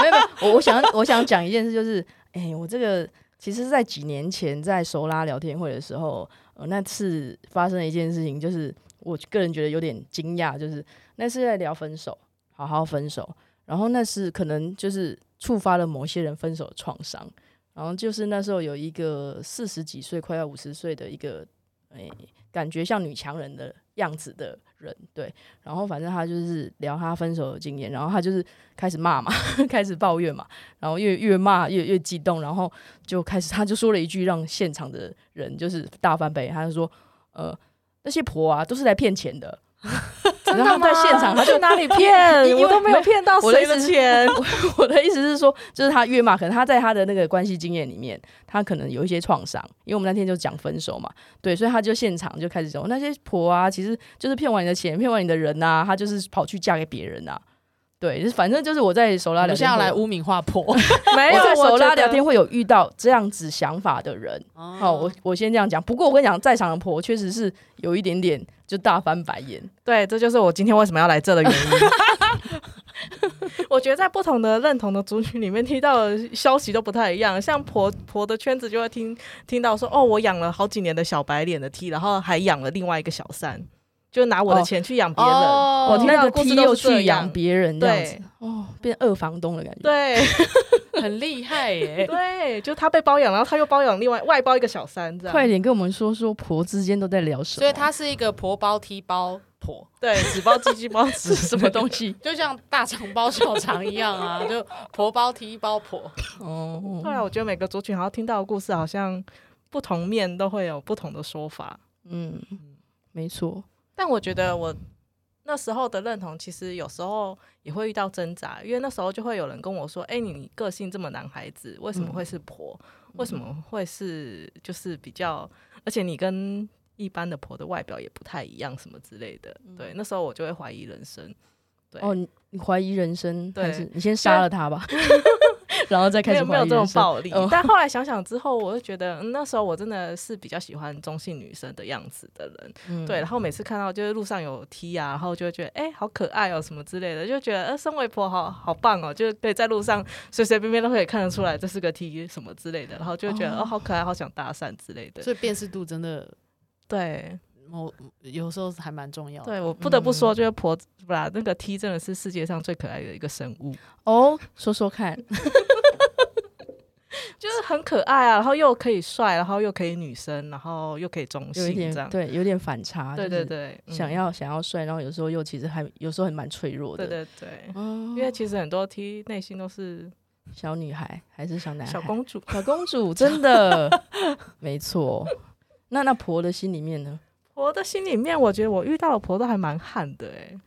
没有没有，我我想我想讲一件事，就是哎、欸，我这个其实是在几年前在熟拉聊天会的时候，呃，那次发生了一件事情，就是我个人觉得有点惊讶，就是那是在聊分手。好好分手，然后那是可能就是触发了某些人分手的创伤，然后就是那时候有一个四十几岁快要五十岁的一个，哎，感觉像女强人的样子的人，对，然后反正他就是聊他分手的经验，然后他就是开始骂嘛，开始抱怨嘛，然后越越骂越越激动，然后就开始他就说了一句让现场的人就是大翻倍，他就说，呃，那些婆啊都是来骗钱的。然后在现场，他就哪里骗？我都没有骗到谁的钱。我的意思是说，就是他越骂，可能他在他的那个关系经验里面，他可能有一些创伤。因为我们那天就讲分手嘛，对，所以他就现场就开始说那些婆啊，其实就是骗完你的钱，骗完你的人呐、啊，他就是跑去嫁给别人呐、啊。对，反正就是我在手拉聊天，我现在要来污名化婆，没有，我在手拉聊天会有遇到这样子想法的人。好，我我先这样讲。不过我跟你讲，在场的婆确实是有一点点就大翻白眼。对，这就是我今天为什么要来这的原因。我觉得在不同的认同的族群里面听到的消息都不太一样。像婆婆的圈子就会听听到说，哦，我养了好几年的小白脸的 T，然后还养了另外一个小三。就拿我的钱去养别人，我听到的 T 又去养别人，这样子。哦，变二房东的感觉，对，很厉害耶，对，就他被包养，然后他又包养另外外包一个小三，这样。快点跟我们说说婆之间都在聊什么？所以他是一个婆包踢包婆，对，纸包鸡鸡包纸什么东西，就像大肠包小肠一样啊，就婆包 T 包婆。哦，后来我觉得每个族群好像听到的故事，好像不同面都会有不同的说法。嗯，没错。但我觉得我那时候的认同，其实有时候也会遇到挣扎，因为那时候就会有人跟我说：“哎、欸，你个性这么男孩子，为什么会是婆？嗯、为什么会是就是比较？而且你跟一般的婆的外表也不太一样，什么之类的。”对，那时候我就会怀疑人生。对，哦，你怀疑人生？对，你先杀了他吧。然后再开始没有这种暴力。哦、但后来想想之后，我就觉得、嗯、那时候我真的是比较喜欢中性女生的样子的人。嗯、对，然后每次看到就是路上有 T 啊，然后就会觉得哎、欸，好可爱哦，什么之类的，就觉得呃，身为婆好好棒哦，就可以在路上随随便便都可以看得出来这是个 T 什么之类的，然后就觉得哦，哦，好可爱，好想搭讪之类的。所以辨识度真的对。我有时候还蛮重要的。对，我不得不说，就是婆子不啦，那个 T 真的是世界上最可爱的一个生物哦。说说看，就是很可爱啊，然后又可以帅，然后又可以女生，然后又可以中性，这样对，有点反差。对对对，想要想要帅，然后有时候又其实还有时候还蛮脆弱的。对对对，因为其实很多 T 内心都是小女孩还是小男孩，小公主，小公主，真的 没错。那那婆的心里面呢？婆的心里面，我觉得我遇到的婆都还蛮悍的哎、欸，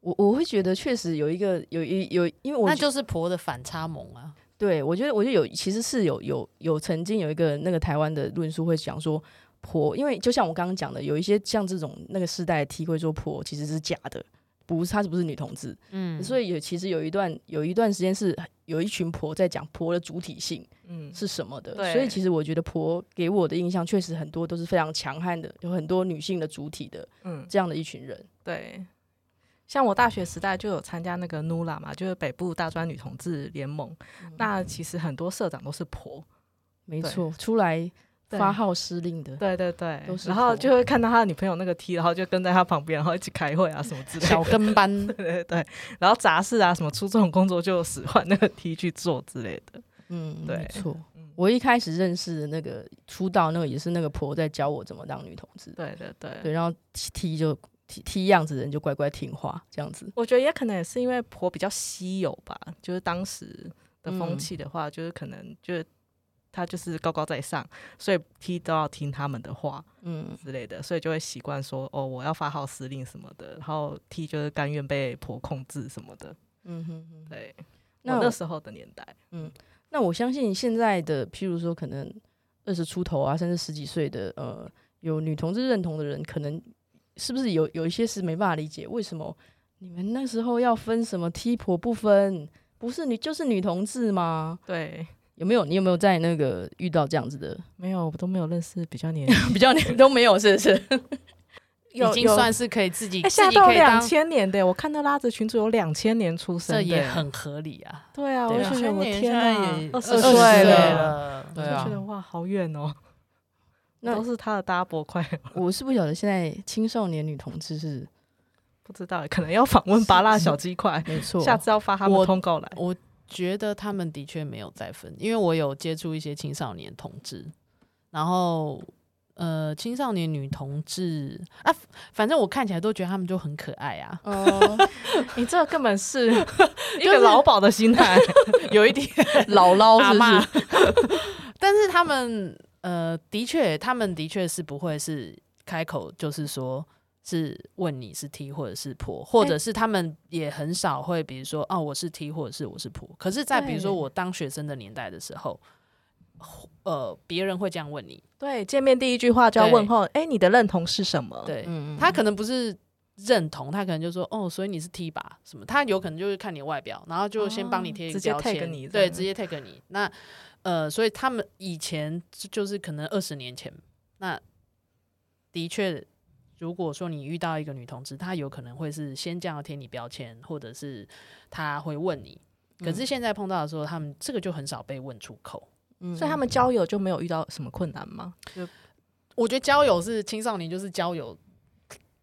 我我会觉得确实有一个有一有，因为我那就是婆的反差萌啊。对，我觉得我觉得有其实是有有有曾经有一个那个台湾的论述会讲说婆，因为就像我刚刚讲的，有一些像这种那个世代的 T 会说婆其实是假的。不是，她是不是女同志？嗯，所以有其实有一段有一段时间是有一群婆在讲婆的主体性，嗯，是什么的。嗯、所以其实我觉得婆给我的印象确实很多都是非常强悍的，有很多女性的主体的，嗯，这样的一群人。对，像我大学时代就有参加那个 NULA 嘛，就是北部大专女同志联盟。嗯、那其实很多社长都是婆，没错，出来。发号施令的，对对对，然后就会看到他的女朋友那个 T，然后就跟在他旁边，然后一起开会啊什么之类的。小跟班，对对对，然后杂事啊什么出这种工作就使唤那个 T 去做之类的。嗯，对，没错。我一开始认识的那个出道那个也是那个婆在教我怎么当女同志。对对对，对，然后 T 就 T T 样子的人就乖乖听话这样子。我觉得也可能也是因为婆比较稀有吧，就是当时的风气的话，就是可能就是。他就是高高在上，所以 T 都要听他们的话，嗯。之类的，所以就会习惯说哦，我要发号施令什么的，然后 T 就是甘愿被婆控制什么的，嗯哼哼，对，那那时候的年代，嗯，那我相信现在的，譬如说可能二十出头啊，甚至十几岁的，呃，有女同志认同的人，可能是不是有有一些是没办法理解，为什么你们那时候要分什么 T 婆不分，不是你就是女同志吗？对。有没有？你有没有在那个遇到这样子的？没有，我都没有认识比较年 比较年都没有，是不是？已经算是可以自己。下到两千年的，我看到拉着群主有两千年出生，这也很合理啊。对啊，我就觉得我天啊，二十岁了，对啊，觉得哇，好远哦。那都是他的 double 快。我是不晓得现在青少年女同志是不知道，可能要访问芭乐小鸡块，没错，下次要发他们通告来。我。觉得他们的确没有再分，因为我有接触一些青少年同志，然后呃，青少年女同志啊，反正我看起来都觉得他们就很可爱啊。哦，你这根本是一个老鸨的心态，有一点姥姥是不是？但是他们呃，的确，他们的确是不会是开口就是说。是问你是 T 或者是婆，或者是他们也很少会，比如说哦，我是 T 或者是我是婆。可是，在比如说我当学生的年代的时候，呃，别人会这样问你，对，见面第一句话就要问候，哎、欸，你的认同是什么？对，他可能不是认同，他可能就说哦，所以你是 T 吧？什么？他有可能就是看你外表，然后就先帮你贴一个标签，哦、对，直接 tag 你。那呃，所以他们以前就是可能二十年前，那的确。如果说你遇到一个女同志，她有可能会是先这样贴你标签，或者是她会问你。可是现在碰到的时候，他们这个就很少被问出口，嗯、所以他们交友就没有遇到什么困难吗？就我觉得交友是青少年就是交友，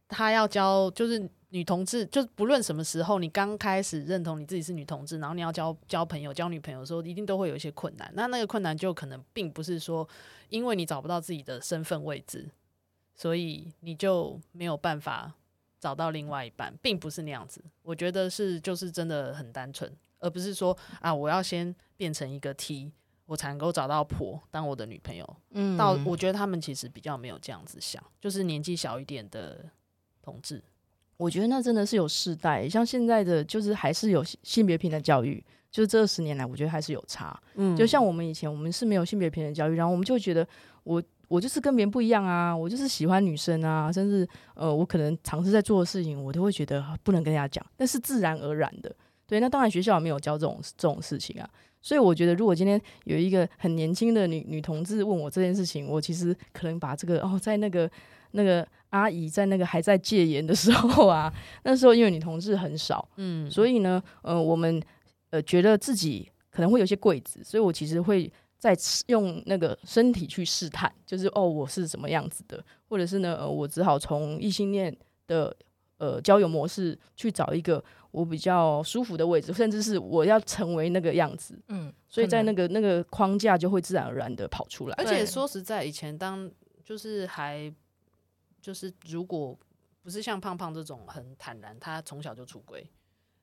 他要交就是女同志，就是不论什么时候，你刚开始认同你自己是女同志，然后你要交交朋友、交女朋友的时候，一定都会有一些困难。那那个困难就可能并不是说因为你找不到自己的身份位置。所以你就没有办法找到另外一半，并不是那样子。我觉得是就是真的很单纯，而不是说啊，我要先变成一个 T，我才能够找到婆当我的女朋友。嗯，到我觉得他们其实比较没有这样子想，就是年纪小一点的同志，我觉得那真的是有世代，像现在的就是还是有性别平等教育，就是这十年来我觉得还是有差。嗯，就像我们以前我们是没有性别平等教育，然后我们就觉得我。我就是跟别人不一样啊，我就是喜欢女生啊，甚至呃，我可能尝试在做的事情，我都会觉得不能跟人家讲，那是自然而然的，对，那当然学校也没有教这种这种事情啊。所以我觉得，如果今天有一个很年轻的女女同志问我这件事情，我其实可能把这个哦，在那个那个阿姨在那个还在戒严的时候啊，那时候因为女同志很少，嗯，所以呢，呃，我们呃觉得自己可能会有些柜子，所以我其实会在用那个身体去试探，就是哦，我是什么样子的，或者是呢，呃，我只好从异性恋的呃交友模式去找一个。我比较舒服的位置，甚至是我要成为那个样子，嗯，所以在那个那个框架就会自然而然的跑出来。而且说实在，以前当就是还就是如果不是像胖胖这种很坦然，他从小就出轨，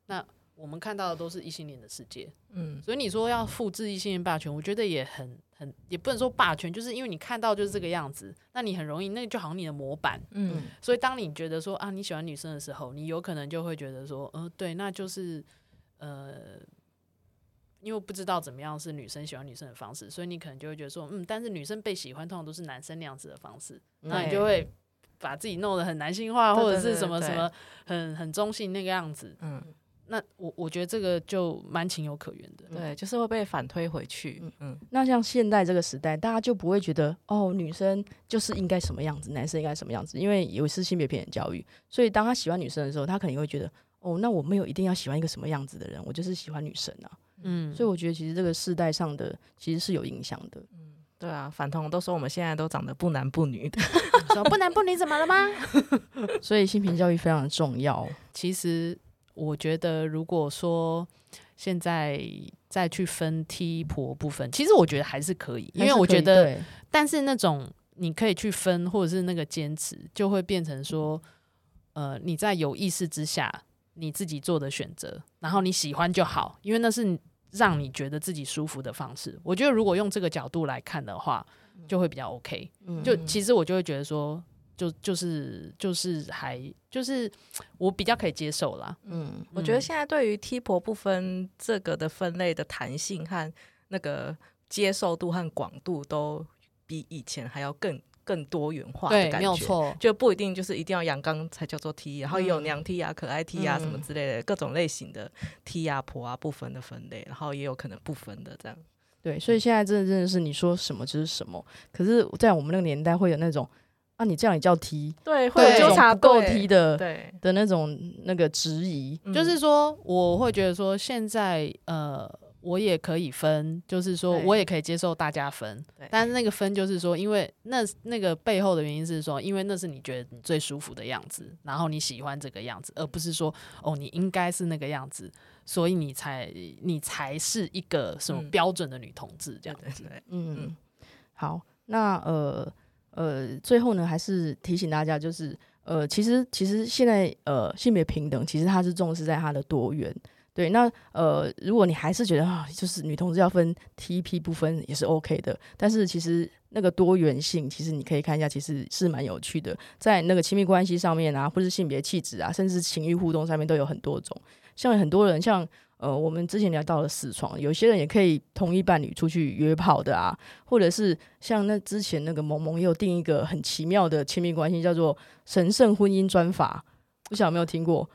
那。我们看到的都是异性恋的世界，嗯，所以你说要复制异性恋霸权，我觉得也很很，也不能说霸权，就是因为你看到就是这个样子，那你很容易，那就好像你的模板，嗯，所以当你觉得说啊你喜欢女生的时候，你有可能就会觉得说，呃，对，那就是呃，因为不知道怎么样是女生喜欢女生的方式，所以你可能就会觉得说，嗯，但是女生被喜欢通常都是男生那样子的方式，那你就会把自己弄得很男性化，或者是什么什么很很中性那个样子，嗯。那我我觉得这个就蛮情有可原的，对，就是会被反推回去。嗯嗯。那像现在这个时代，大家就不会觉得哦，女生就是应该什么样子，男生应该什么样子，因为有是性别平等教育，所以当他喜欢女生的时候，他肯定会觉得哦，那我没有一定要喜欢一个什么样子的人，我就是喜欢女生啊。嗯。所以我觉得其实这个世代上的其实是有影响的。嗯，对啊，反同都说我们现在都长得不男不女的，说不男不女怎么了吗？所以性平教育非常的重要。其实。我觉得，如果说现在再去分 T 婆部分，其实我觉得还是可以，因为我觉得，但是那种你可以去分，或者是那个坚持，就会变成说，呃，你在有意识之下你自己做的选择，然后你喜欢就好，因为那是让你觉得自己舒服的方式。我觉得如果用这个角度来看的话，就会比较 OK。就其实我就会觉得说。就就是就是还就是我比较可以接受啦，嗯，我觉得现在对于 T 婆不分这个的分类的弹性和那个接受度和广度都比以前还要更更多元化的感觉，对，没有错，就不一定就是一定要阳刚才叫做 T，然后也有娘 T 啊、可爱 T 啊什么之类的各种类型的 T 啊婆啊不分的分类，然后也有可能不分的这样，对，所以现在真的真的是你说什么就是什么，可是，在我们那个年代会有那种。啊，你这样也叫踢对，会有纠察不够踢的，对的那种那个质疑，嗯、就是说，我会觉得说，现在呃，我也可以分，就是说我也可以接受大家分，但是那个分就是说，因为那那个背后的原因是说，因为那是你觉得你最舒服的样子，然后你喜欢这个样子，而不是说哦，你应该是那个样子，所以你才你才是一个什么标准的女同志这样子。嗯，嗯好，那呃。呃，最后呢，还是提醒大家，就是呃，其实其实现在呃，性别平等，其实它是重视在它的多元。对，那呃，如果你还是觉得啊，就是女同志要分 T P 不分也是 OK 的，但是其实那个多元性，其实你可以看一下，其实是蛮有趣的，在那个亲密关系上面啊，或是性别气质啊，甚至情欲互动上面都有很多种。像很多人像。呃，我们之前聊到了四床，有些人也可以同一伴侣出去约炮的啊，或者是像那之前那个萌萌也有定一个很奇妙的亲密关系，叫做神圣婚姻专法，不晓得有没有听过？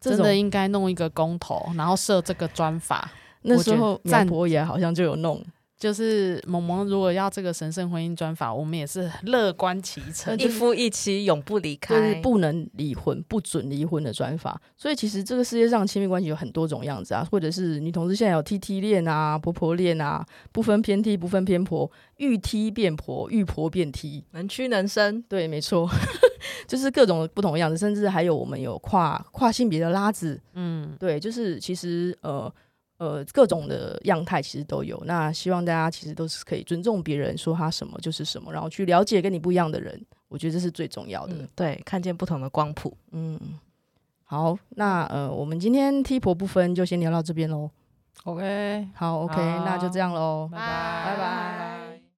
真的应该弄一个公投，然后设这个专法。那时候赞博也好像就有弄。就是萌萌如果要这个神圣婚姻专法，我们也是乐观其成，一夫一妻永不离开，就是不能离婚、不准离婚的专法。所以其实这个世界上亲密关系有很多种样子啊，或者是女同志现在有 T T 恋啊、婆婆恋啊，不分偏 T 不分偏婆，遇 T 变婆，遇婆变 T，能屈能伸。对，没错，就是各种不同的样子，甚至还有我们有跨跨性别的拉子。嗯，对，就是其实呃。呃，各种的样态其实都有。那希望大家其实都是可以尊重别人，说他什么就是什么，然后去了解跟你不一样的人。我觉得这是最重要的。嗯、对，看见不同的光谱。嗯，好，那呃，我们今天踢婆不分就先聊到这边喽。OK，好，OK，好，那就这样喽，拜拜。